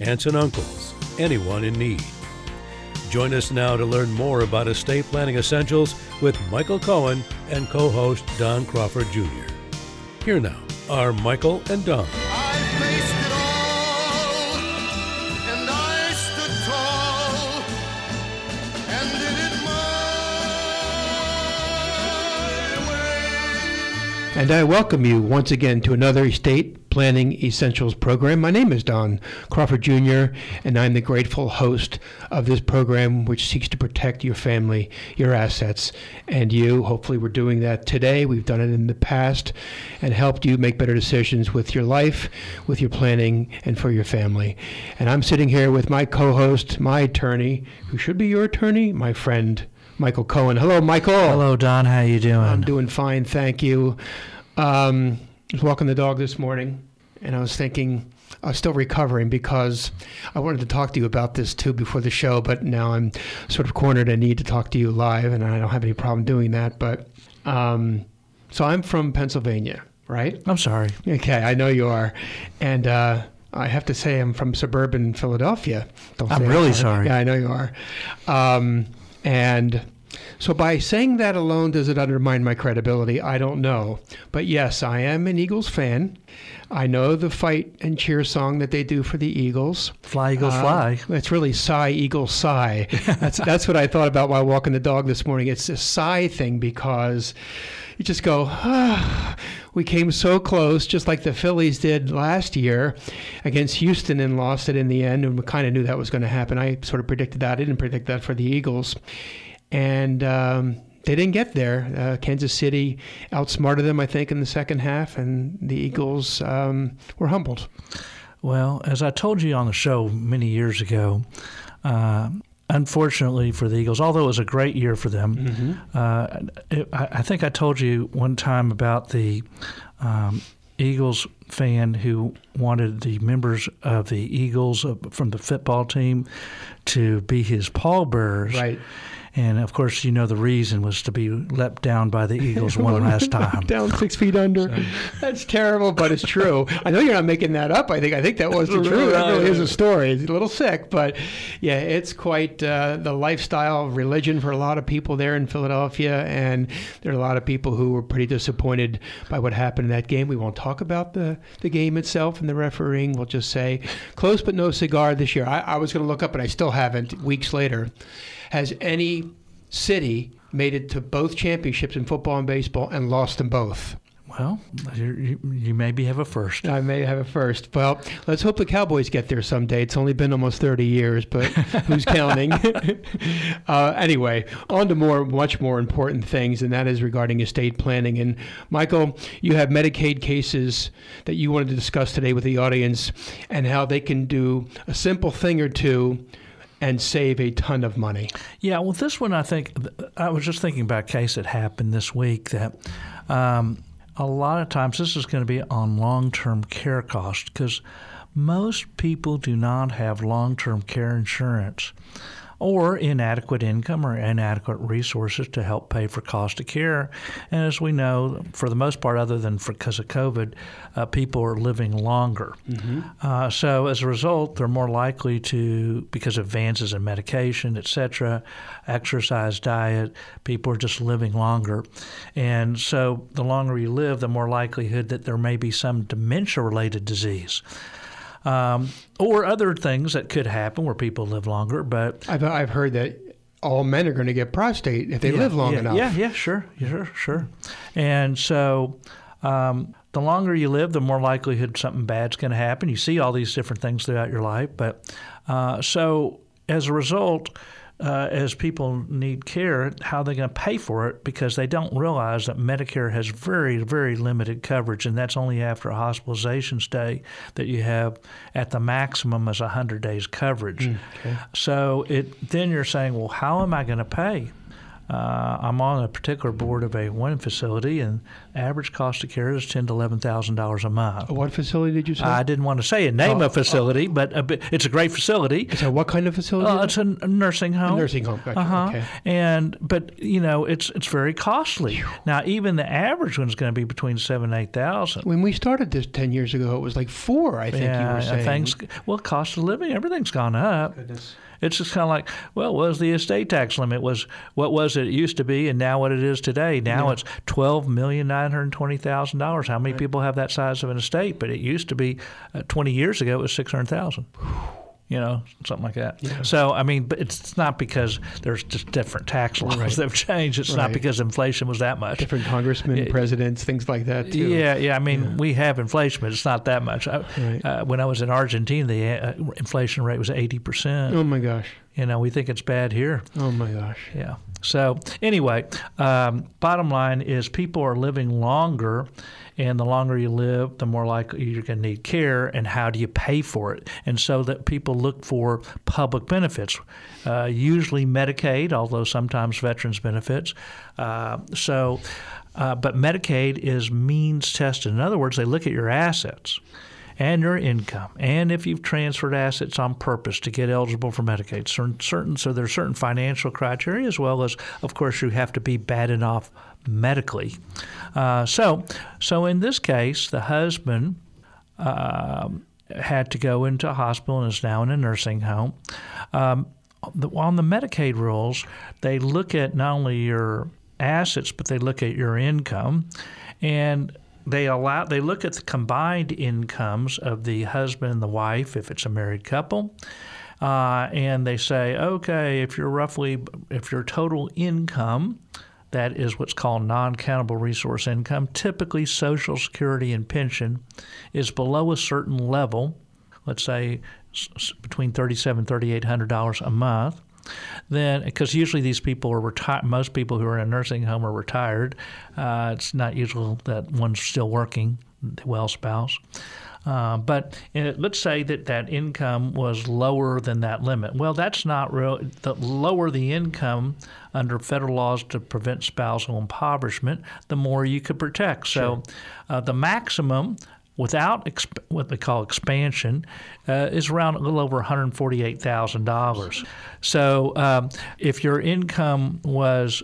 aunts and uncles, anyone in need. Join us now to learn more about estate planning essentials with Michael Cohen and co host Don Crawford Jr. Here now are Michael and Don. I faced it all, and I stood tall, and did it my way. And I welcome you once again to another Estate Planning Essentials program. My name is Don Crawford Jr., and I'm the grateful host of this program, which seeks to protect your family, your assets, and you. Hopefully, we're doing that today. We've done it in the past and helped you make better decisions with your life, with your planning, and for your family. And I'm sitting here with my co host, my attorney, who should be your attorney, my friend. Michael Cohen. Hello, Michael. Hello, Don. How are you doing? I'm doing fine, thank you. Um, I was walking the dog this morning, and I was thinking I was still recovering because I wanted to talk to you about this too before the show, but now I'm sort of cornered. I need to talk to you live, and I don't have any problem doing that. But um, so I'm from Pennsylvania, right? I'm sorry. Okay, I know you are, and. Uh, I have to say, I'm from suburban Philadelphia. Don't I'm really sorry. Yeah, I know you are. Um, and so, by saying that alone, does it undermine my credibility? I don't know. But yes, I am an Eagles fan. I know the fight and cheer song that they do for the Eagles. Fly, Eagles, Uh, fly. It's really sigh, eagle, sigh. That's that's what I thought about while walking the dog this morning. It's a sigh thing because you just go, ah, we came so close, just like the Phillies did last year against Houston and lost it in the end. And we kind of knew that was going to happen. I sort of predicted that. I didn't predict that for the Eagles. And um, they didn't get there. Uh, Kansas City outsmarted them, I think, in the second half, and the Eagles um, were humbled. Well, as I told you on the show many years ago, uh, unfortunately for the Eagles, although it was a great year for them, uh, it, I, I think I told you one time about the um, Eagles fan who wanted the members of the Eagles uh, from the football team to be his pallbearers. Right. And of course, you know the reason was to be leapt down by the Eagles one last time. Down six feet under. That's terrible, but it's true. I know you're not making that up. I think I think that was the truth. That really is a story. It's a little sick, but yeah, it's quite uh, the lifestyle religion for a lot of people there in Philadelphia, and there are a lot of people who were pretty disappointed by what happened in that game. We won't talk about the the game itself and the refereeing. We'll just say close but no cigar this year. I, I was going to look up, and I still haven't. Weeks later, has any city made it to both championships in football and baseball and lost them both? Well, you, you, maybe have a first. I may have it first. Well, let's hope the Cowboys get there someday. It's only been almost 30 years, but who's counting? uh, anyway, on to more, much more important things, and that is regarding estate planning. And Michael, you have Medicaid cases that you wanted to discuss today with the audience and how they can do a simple thing or two and save a ton of money. Yeah, well, this one I think I was just thinking about a case that happened this week that um, a lot of times this is going to be on long-term care costs because most people do not have long-term care insurance or inadequate income or inadequate resources to help pay for cost of care. And as we know, for the most part, other than because of COVID, uh, people are living longer. Uh, so as a result, they're more likely to, because of advances in medication, et cetera, exercise, diet, people are just living longer. And so the longer you live, the more likelihood that there may be some dementia-related disease. Um, or other things that could happen where people live longer, but I've, I've heard that all men are going to get prostate if they yeah, live long yeah, enough. Yeah, yeah, sure, sure, sure. And so, um, the longer you live, the more likelihood something bad's going to happen. You see all these different things throughout your life, but uh, so as a result, uh, as people need care, how they're going to pay for it because they don't realize that Medicare has very, very limited coverage, and that's only after a hospitalization stay that you have at the maximum as 100 days coverage. Mm, okay. So it then you're saying, well, how am I going to pay? Uh, I'm on a particular board of a one facility, and average cost of care is ten to eleven thousand dollars a month. What facility did you say? I didn't want to say a name Oh, of facility, but a, bit- it's a great facility. so what kind of facility? Uh, it's a nursing home. nursing home, gotcha, Uh-huh. okay. And but you know it's it's very costly. Now even the average one's going to be between seven and eight thousand. when we started this ten years ago, it was like four. I think you were saying. things. Well, cost of living, everything's gone up. Goodness. It's just kind of like, well, what was the estate tax limit? Was what was it used to be, and now what it is today? Now it's twelve million nine hundred twenty thousand dollars. How many people have that size of an estate? But it used to be uh, twenty years ago. It was six hundred thousand. You know, something like that. So I mean, but it's, not because there's just different tax laws Right. that have changed. It's Right. not because inflation was that much. Different congressmen, presidents, things like that too. Yeah, yeah. I mean, we have inflation, but it's not that much. I, Right. uh, when I was in Argentina, the uh, inflation rate was eighty percent. Oh my gosh. You know, we think it's bad here. Oh my gosh. Yeah. So anyway, um, bottom line is people are living longer, and the longer you live, the more likely you're going to need care. And how do you pay for it? And so that people look for public benefits, uh, usually Medicaid, although sometimes veterans benefits. Uh, so. Uh, but Medicaid is means tested. In other words, they look at your assets and your income, and if you've transferred assets on purpose to get eligible for Medicaid. Certain, certain so there's certain financial criteria as well as, of course, you have to be bad enough medically. Uh, so, so in this case, the husband. um had to go into a hospital and is now in a nursing home. Um, the, on the Medicaid rules, they look at not only your assets, but they look at your income, and they allow they look at the combined incomes of the husband and the wife if it's a married couple. Uh, and they say, okay, if you're roughly, if your total income, that is what's called non countable resource income, typically Social Security and pension, is below a certain level, let's say s- s- between $3,700 $3,800 a month, then because usually these people are retired, most people who are in a nursing home are retired. Uh, it's not usual that one's still working, the well spouse. Uh, but uh, let's say that that income was lower than that limit. Well, that's not real. The lower the income under federal laws to prevent spousal impoverishment, the more you could protect. So, uh, the maximum without exp- what they call expansion uh, is around a little over $148,000. So, um, if your income was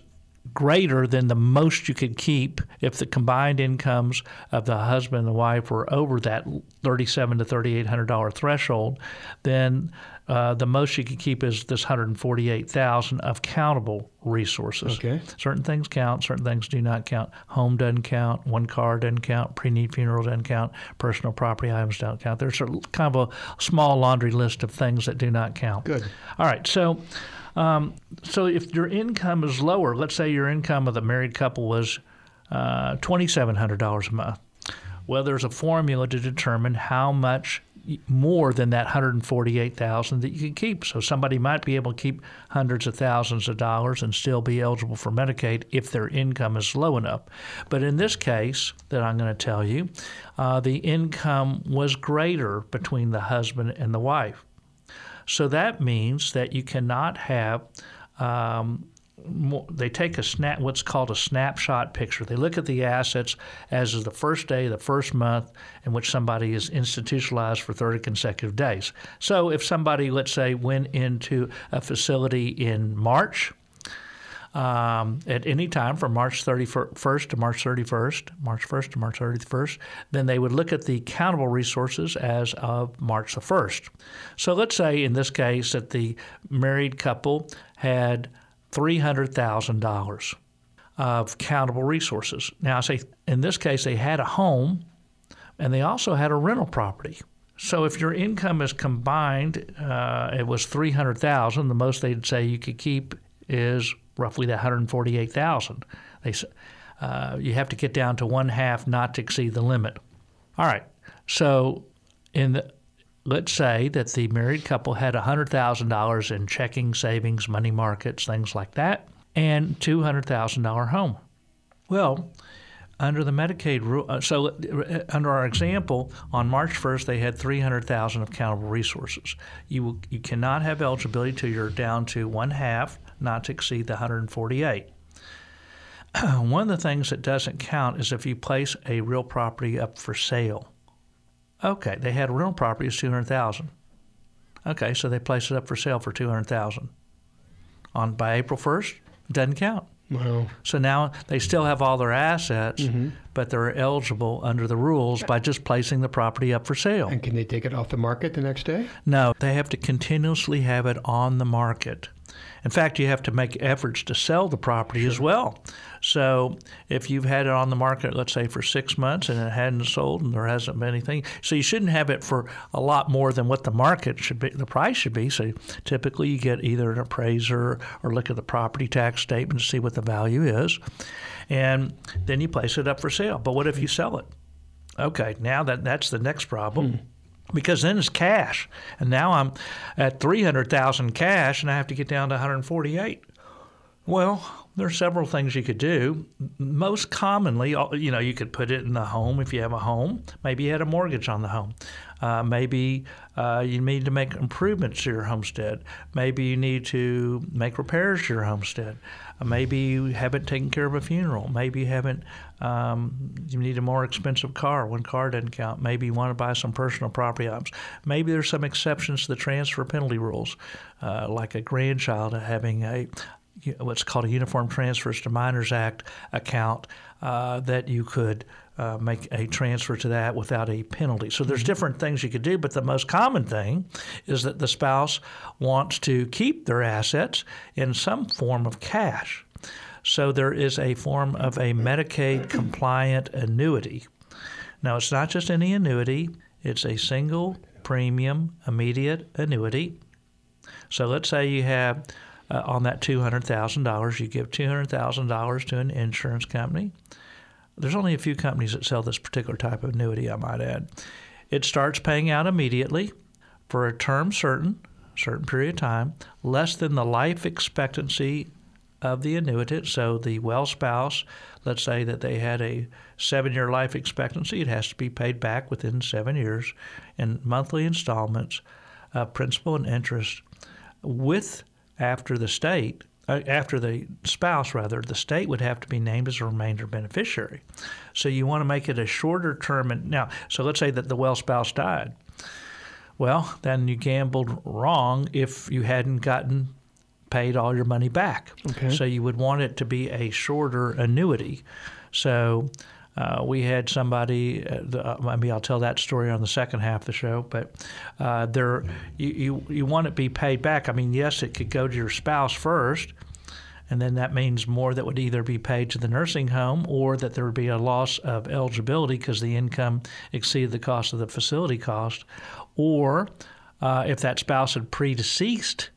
greater than the most you could keep if the combined incomes of the husband and the wife were over that thirty-seven to thirty-eight hundred dollar threshold, then uh, the most you could keep is this hundred and forty-eight thousand of countable resources. Okay. Certain things count, certain things do not count. Home doesn't count. One car doesn't count. Pre-need funeral doesn't count. Personal property items don't count. There's a kind of a small laundry list of things that do not count. Good. All right, so um, so if your income is lower, let's say your income of the married couple was uh, twenty seven hundred dollars a month. Well, there's a formula to determine how much more than that 148,000 that you can keep. So somebody might be able to keep hundreds of thousands of dollars and still be eligible for Medicaid if their income is low enough. But in this case that I'm going to tell you, uh, the income was greater between the husband and the wife. So that means that you cannot have. Um, they take a snap, what's called a snapshot picture. They look at the assets as of the first day, the first month in which somebody is institutionalized for 30 consecutive days. So if somebody, let's say, went into a facility in March, um, at any time from March 31st to March 31st, March 1st to March 31st, then they would look at the countable resources as of March the 1st. So let's say in this case that the married couple had $300,000 of countable resources. Now, I say in this case, they had a home and they also had a rental property. So if your income is combined, uh, it was 300,000. The most they'd say you could keep is roughly that 148,000. They uh, you have to get down to one half not to exceed the limit. All right. So in the let's say that the married couple had $100,000 in checking, savings, money markets, things like that, and $200,000 home. Well, under the Medicaid rule, uh, so uh, under our example, on March 1st, they had 300,000 of countable resources. You, you cannot have eligibility till you're down to one half, not to exceed the 148. One of the things that doesn't count is if you place a real property up for sale. Okay, they had a real property is 200,000. Okay, so they placed it up for sale for 200,000. On by April 1st, doesn't count. Wow. So now they still have all their assets, Mm-hmm. But they're eligible under the rules by just placing the property up for sale. And can they take it off the market the next day? No, they have to continuously have it on the market. In fact, you have to make efforts to sell the property as well. So if you've had it on the market, let's say for six months and it hadn't sold and there hasn't been anything, so you shouldn't have it for a lot more than what the market should be, the price should be. So typically you get either an appraiser or look at the property tax statement to see what the value is, and then you place it up for sale. But what if you sell it? Okay, now that that's the next problem. Because then it's cash, and now I'm at three hundred thousand cash, and I have to get down to one hundred forty-eight. Well, there are several things you could do. Most commonly, uh, you know, you could put it in the home if you have a home. Maybe you had a mortgage on the home. Uh, maybe uh, you need to make improvements to your homestead. Maybe you need to make repairs to your homestead. Maybe you haven't taken care of a funeral. Maybe you haven't. Um, you need a more expensive car. One car doesn't count. Maybe you want to buy some personal property items. Maybe there's some exceptions to the transfer penalty rules, uh, like a grandchild having a what's called a Uniform Transfers to Minors Act account uh, that you could uh, make a transfer to that without a penalty. So there's different things you could do, but the most common thing is that the spouse wants to keep their assets in some form of cash. So there is a form of a Medicaid compliant annuity. Now it's not just any annuity; it's a single premium immediate annuity. So let's say you have uh, on that $200,000, you give $200,000 to an insurance company. There's only a few companies that sell this particular type of annuity, I might add. It starts paying out immediately for a term certain, certain period of time, less than the life expectancy of the annuitant. So the well spouse, let's say that they had a seven year life expectancy, it has to be paid back within seven years in monthly installments, uh, principal and interest, with after the state, Uh, after the spouse rather, the state would have to be named as a remainder beneficiary. So you want to make it a shorter term. And now, so let's say that the well spouse died. Well, then you gambled wrong if you hadn't gotten paid all your money back. Okay. So you would want it to be a shorter annuity. So uh, we had somebody. Uh, the, uh, maybe I'll tell that story on the second half of the show. But uh, there, you, you you want it to be paid back. I mean, yes, it could go to your spouse first, and then that means more that would either be paid to the nursing home or that there would be a loss of eligibility because the income exceeded the cost of the facility cost, or uh, if that spouse had predeceased,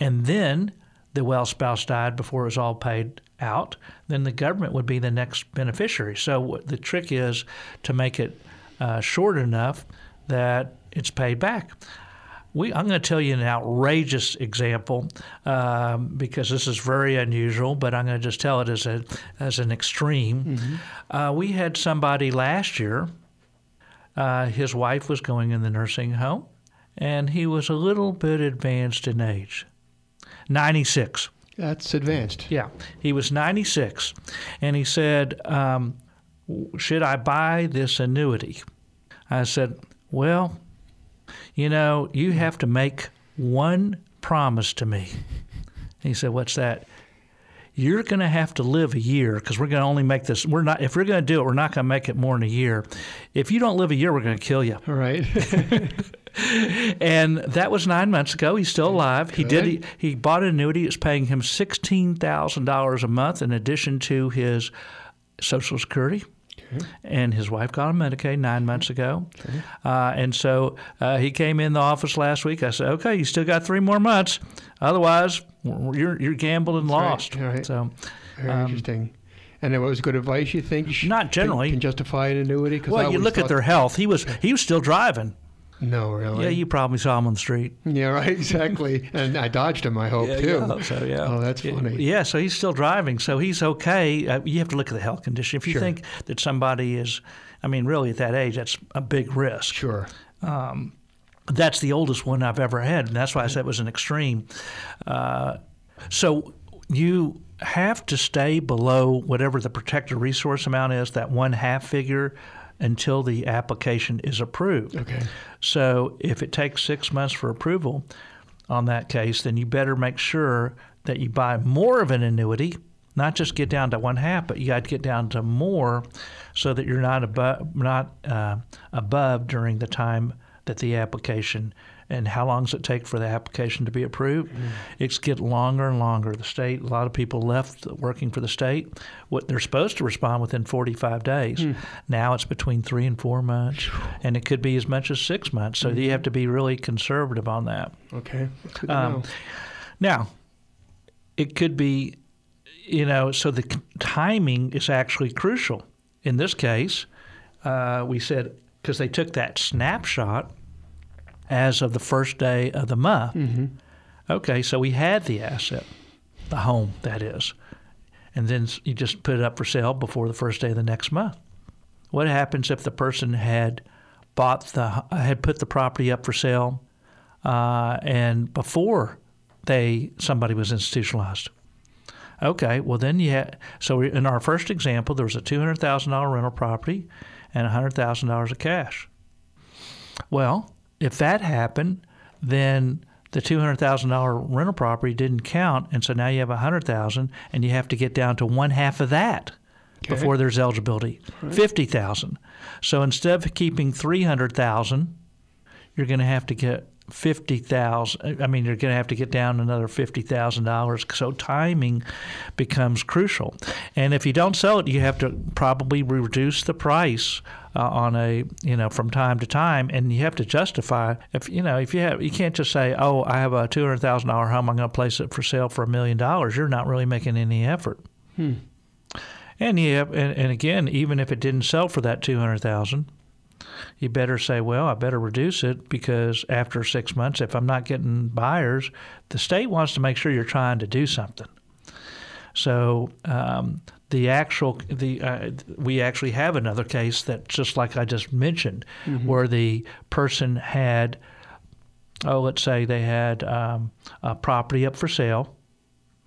and then the well spouse died before it was all paid out, then the government would be the next beneficiary. So the trick is to make it uh, short enough that it's paid back. We, I'm going to tell you an outrageous example um, because this is very unusual, but I'm going to just tell it as a as an extreme. Uh, we had somebody last year. Uh, his wife was going in the nursing home, and he was a little bit advanced in age, 96. That's advanced. Yeah, he was 96, and he said, um, "Should I buy this annuity?" I said, "Well, you know, you have to make one promise to me." He said, "What's that?" You're going to have to live a year because we're going to only make this. We're not. If we're going to do it, we're not going to make it more than a year. If you don't live a year, we're going to kill you. All right. And that was nine months ago. He's still alive. He did. He, he bought an annuity. It's paying him sixteen thousand dollars a month in addition to his Social Security. And his wife got on Medicaid nine months ago, uh, and so uh, he came in the office last week. I said, "Okay, you still got three more months. Otherwise, you're you're gambled and right, lost." all right. So, Very Um, interesting. And it was good advice, you think? You Not generally. Can, can justify an annuity? well, you look at their health. He was he was still driving. No, really. Yeah, you probably saw him on the street. Yeah, right. Exactly. and I dodged him. I hope too. Yeah, so yeah. Oh, that's funny. Yeah, so he's still driving, so he's okay. Uh, you have to look at the health condition. If you Sure. think that somebody is, I mean, really at that age, that's a big risk. Sure. That's the oldest one I've ever had, and that's why I said it was an extreme. Uh, so you have to stay below whatever the protected resource amount is, that one half figure, until the application is approved. Okay. So if it takes six months for approval on that case, then you better make sure that you buy more of an annuity, not just get down to one half, but you got to get down to more, so that you're not above not uh, above during the time that the application. And how long does it take for the application to be approved? It's getting longer and longer. The state, a lot of people left working for the state. What they're supposed to respond within 45 days. Now it's between three and four months, and it could be as much as six months. So you have to be really conservative on that. Okay. That's good to Um. Now, it could be, you know, so the c- timing is actually crucial. In this case, uh, we said because they took that snapshot as of the first day of the month. Okay, so we had the asset, the home, that is. And then you just put it up for sale before the first day of the next month. What happens if the person had bought the had put the property up for sale uh, and before they somebody was institutionalized? Okay, well then you had so in our first example there was a two hundred thousand dollar rental property and hundred thousand dollars of cash. Well, if that happened, then the two hundred thousand dollar rental property didn't count, and so now you have a hundred thousand, and you have to get down to one half of that Okay. before there's eligibility. Fifty thousand. So instead of keeping three hundred thousand, you're going to have to get fifty thousand. I mean, you're going to have to get down another fifty thousand dollars. So timing becomes crucial. And if you don't sell it, you have to probably reduce the price uh, on a you know from time to time, and you have to justify if you know if you have you can't just say, oh, I have a two hundred thousand dollar home, I'm going to place it for sale for a million dollars. You're not really making any effort. Hmm. And you have, and, and again, even if it didn't sell for that two hundred thousand, you better say, well, I better reduce it because after six months, if I'm not getting buyers, the state wants to make sure you're trying to do something. So um, the actual the uh, we actually have another case that just like I just mentioned, where the person had, oh, let's say they had um, a property up for sale,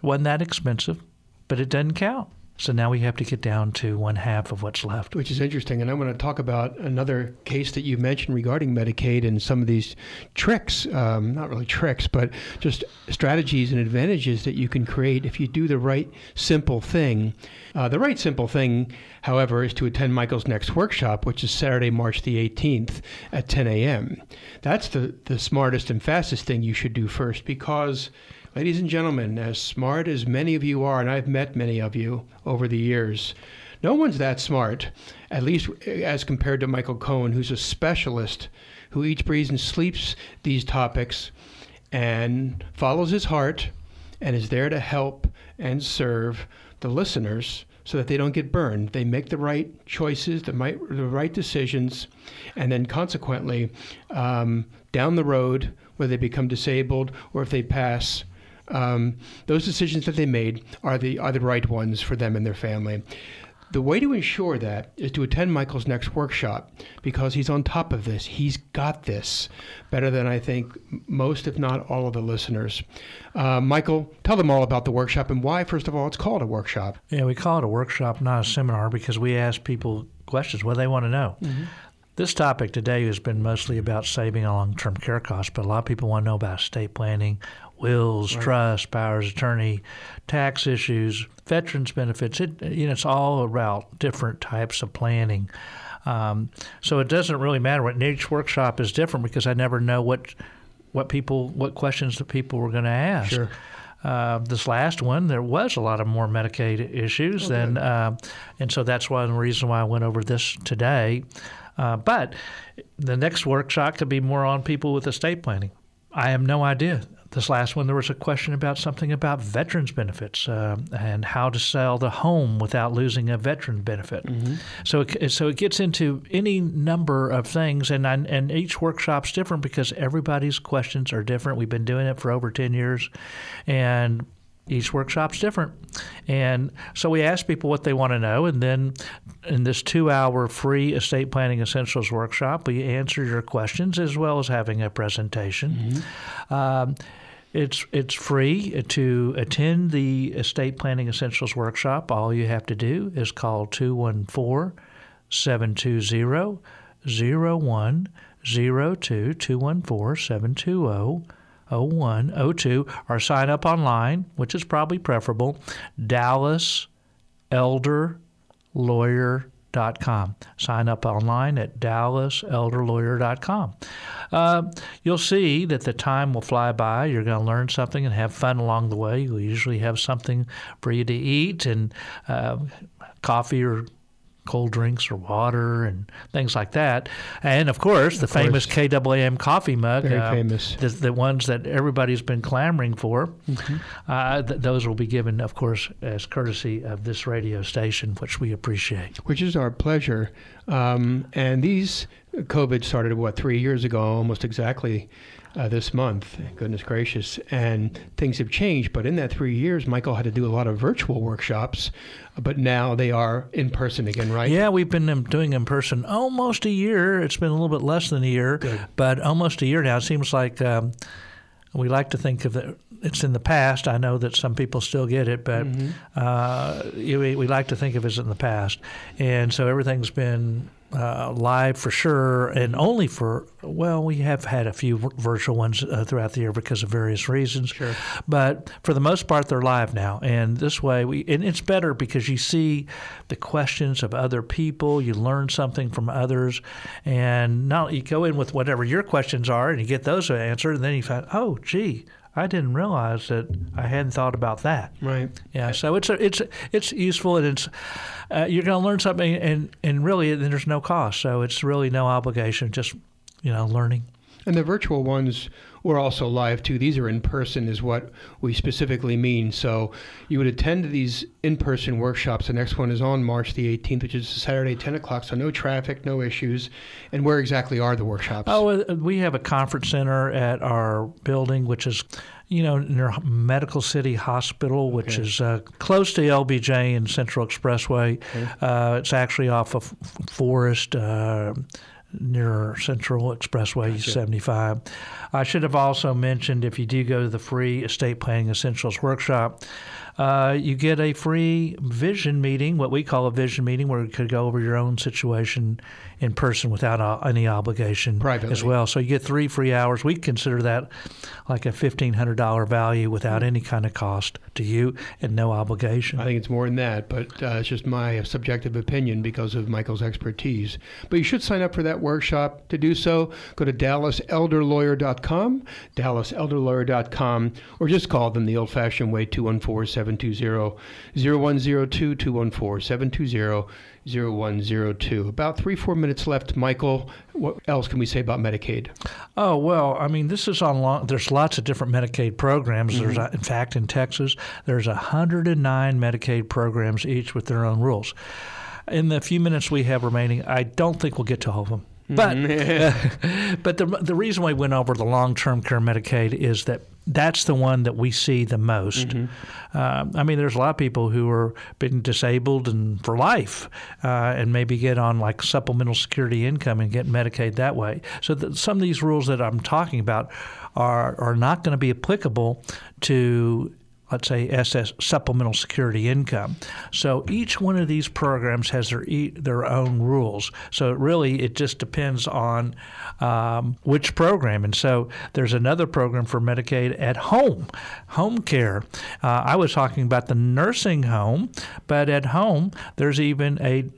wasn't that expensive, but it doesn't count. So now we have to get down to one half of what's left. Which is interesting. And I want to talk about another case that you mentioned regarding Medicaid and some of these tricks, um, not really tricks, but just strategies and advantages that you can create if you do the right simple thing. Uh, the right simple thing, however, is to attend Michael's next workshop, which is Saturday, March the 18th at 10 a.m. That's the, the smartest and fastest thing you should do first because Ladies and gentlemen, as smart as many of you are, and I've met many of you over the years, no one's that smart, at least as compared to Michael Cohen, who's a specialist who eats, breathes, and sleeps these topics and follows his heart and is there to help and serve the listeners so that they don't get burned. They make the right choices, the right, the right decisions, and then consequently, um, down the road, whether they become disabled or if they pass, um, those decisions that they made are the are the right ones for them and their family. The way to ensure that is to attend Michael's next workshop because he's on top of this. He's got this better than I think most, if not all, of the listeners. Uh, Michael, tell them all about the workshop and why, first of all, it's called a workshop. Yeah, we call it a workshop, not a seminar, because we ask people questions, what they want to know. This topic today has been mostly about saving on long term care costs, but a lot of people want to know about estate planning, wills, trust, powers of attorney, tax issues, veterans benefits. It, you know, it's all about different types of planning. Um, so it doesn't really matter. What each workshop is different because I never know what what people what questions that people were going to ask. Sure. Uh, this last one, there was a lot of more Medicaid issues, than, uh, and so that's one reason why I went over this today. Uh, but the next workshop could be more on people with estate planning. I have no idea. This last one, there was a question about something about veterans benefits uh, and how to sell the home without losing a veteran benefit. Mm-hmm. So, it, so it gets into any number of things, and I, and each workshop's different because everybody's questions are different. We've been doing it for over ten years, and each workshop's different. And so we ask people what they want to know, and then in this two hour free estate planning essentials workshop, we answer your questions as well as having a presentation. Mm-hmm. Um, it's it's free to attend the estate planning essentials workshop. All you have to do is call 214 720 0102 214 720 0102 or sign up online, which is probably preferable. Dallas Elder Lawyer dallaselderlawyer.com. Sign up online at dallaselderlawyer.com. Uh, you'll see that the time will fly by. You're going to learn something and have fun along the way. You'll usually have something for you to eat and uh, coffee or cold drinks or water and things like that. And of course, the of famous course. KAAM coffee mug. Very uh, famous. The, the, ones that everybody's been clamoring for. Mm-hmm. Uh, th- those will be given, of course, as courtesy of this radio station, which we appreciate. Which is our pleasure. Um, and these COVID started, what, three years ago, almost exactly uh, this month. Goodness gracious. And things have changed. But in that three years, Michael had to do a lot of virtual workshops, but now they are in person again, right? Yeah, we've been doing in person almost a year. It's been a little bit less than a year, Good. but almost a year now. It seems like. Um, we like to think of it, it's in the past. I know that some people still get it, but mm-hmm. uh, we, we like to think of it as in the past. And so everything's been uh, live for sure, and only for well, we have had a few virtual ones uh, throughout the year because of various reasons. Sure. But for the most part, they're live now, and this way we and it's better because you see the questions of other people, you learn something from others, and now you go in with whatever your questions are, and you get those answered, and then you find, oh, gee, I didn't realize that I hadn't thought about that. Right. Yeah. So it's a, it's it's useful and it's uh, you're going to learn something and and really there's no cost. So it's really no obligation. Just you know learning. And the virtual ones were also live too. These are in person, is what we specifically mean. So you would attend these in person workshops. The next one is on March the 18th, which is Saturday, 10 o'clock. So no traffic, no issues. And where exactly are the workshops? Oh, uh, we have a conference center at our building, which is you know, near Medical City Hospital, which okay. is uh, close to LBJ and Central Expressway. Okay. Uh, it's actually off of Forest. Uh, near Central Expressway gotcha. 75. I should have also mentioned if you do go to the free estate planning essentials workshop, uh, you get a free vision meeting, what we call a vision meeting, where you could go over your own situation in person without uh, any obligation Privately. as well. So you get three free hours. We consider that like a fifteen hundred dollar value without any kind of cost to you and no obligation. I think it's more than that, but uh, it's just my subjective opinion because of Michael's expertise. But you should sign up for that workshop. To do so, go to dallaselderlawyer.com, dallaselderlawyer.com, or just call them the old-fashioned way, 214-720-0102, 214-720 0102. About three, four minutes left. Michael, what else can we say about Medicaid? Oh, well, I mean, this is on long, there's lots of different Medicaid programs. Mm-hmm. There's, a, in fact, in Texas, there's 109 Medicaid programs, each with their own rules. In the few minutes we have remaining, I don't think we'll get to all of them. But uh, but the the reason we went over the long term care Medicaid is that that's the one that we see the most. Mm-hmm. Uh, I mean, there's a lot of people who are been disabled and for life, uh, and maybe get on like supplemental security income and get Medicaid that way. So some of these rules that I'm talking about are are not going to be applicable to let's say SS supplemental security income. So each one of these programs has their their own rules. So really it just depends on um, which program. And so there's another program for Medicaid at home, home care. Uh, I was talking about the nursing home, but at home there's even a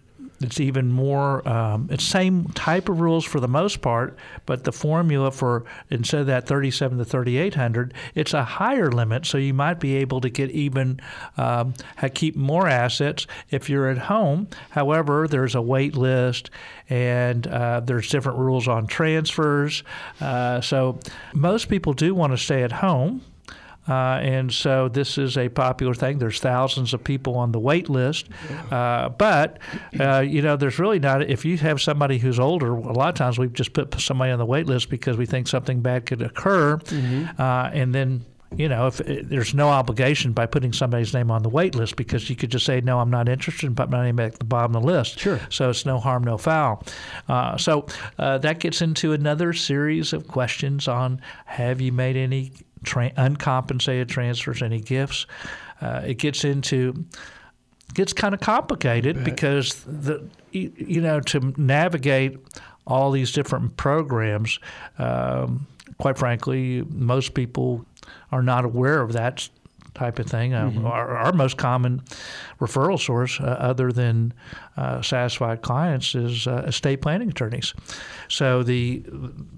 it's even more. Um, it's same type of rules for the most part, but the formula for instead of that 37 to 3800, it's a higher limit, so you might be able to get even um, keep more assets if you're at home. However, there's a wait list and uh, there's different rules on transfers. Uh, so most people do want to stay at home. Uh, and so this is a popular thing. There's thousands of people on the wait list, uh, but uh, you know there's really not. If you have somebody who's older, a lot of times we've just put somebody on the wait list because we think something bad could occur, mm-hmm. Uh, and then you know, if eh, there's no obligation by putting somebody's name on the wait list because you could just say, no, I'm not interested and put my name at the bottom of the list. Sure. So it's no harm, no foul. Uh, so uh, that gets into another series of questions on have you made any tra- uncompensated transfers, any gifts? Uh, it gets into gets kind of complicated because the you know to navigate all these different programs. Um, quite frankly, most people are not aware of that type of thing. Um, mm-hmm. our, our, most common referral source, uh, other than uh, satisfied clients, is uh, estate planning attorneys. So the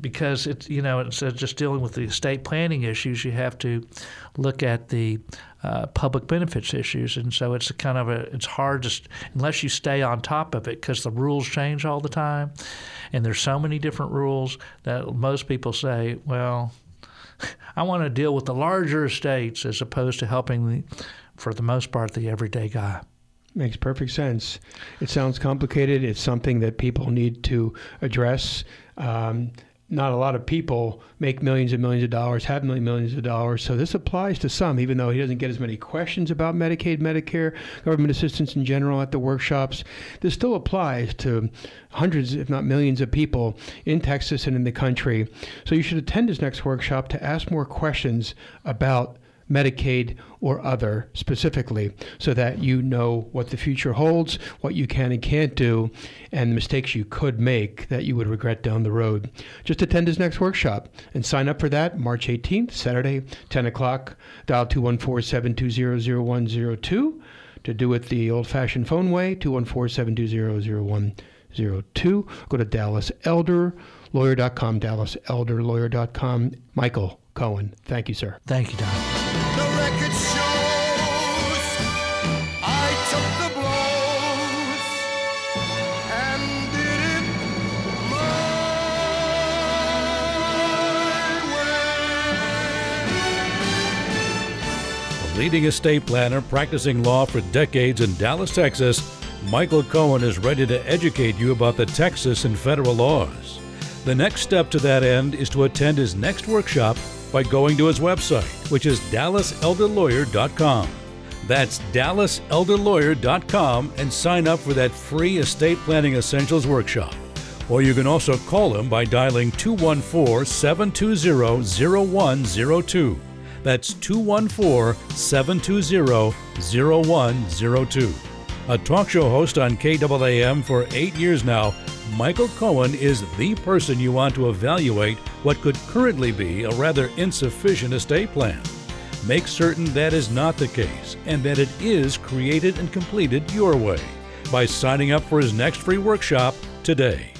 because it's you know instead of just dealing with the estate planning issues, you have to look at the uh, public benefits issues, and so it's kind of a it's hard to unless you stay on top of it because the rules change all the time, and there's so many different rules that most people say, well I want to deal with the larger estates as opposed to helping, the, for the most part, the everyday guy. Makes perfect sense. It sounds complicated. It's something that people need to address. Um, not a lot of people make millions and millions of dollars, have millions millions of dollars. So this applies to some, even though he doesn't get as many questions about Medicaid, Medicare, government assistance in general at the workshops. This still applies to hundreds, if not millions, of people in Texas and in the country. So you should attend his next workshop to ask more questions about Medicaid, or other specifically, so that you know what the future holds, what you can and can't do, and the mistakes you could make that you would regret down the road. Just attend his next workshop and sign up for that March 18th, Saturday, 10 o'clock. Dial 214 720 0102 to do it the old fashioned phone way 214 720 0102. Go to DallasElderLawyer.com, dallaselderlawyer.com. Michael Cohen, thank you, sir. Thank you, Don. Leading estate planner practicing law for decades in Dallas, Texas, Michael Cohen is ready to educate you about the Texas and federal laws. The next step to that end is to attend his next workshop by going to his website, which is dallaselderlawyer.com. That's dallaselderlawyer.com and sign up for that free estate planning essentials workshop. Or you can also call him by dialing 214 720 0102. That's 214 720 0102. A talk show host on KAAM for eight years now, Michael Cohen is the person you want to evaluate what could currently be a rather insufficient estate plan. Make certain that is not the case and that it is created and completed your way by signing up for his next free workshop today.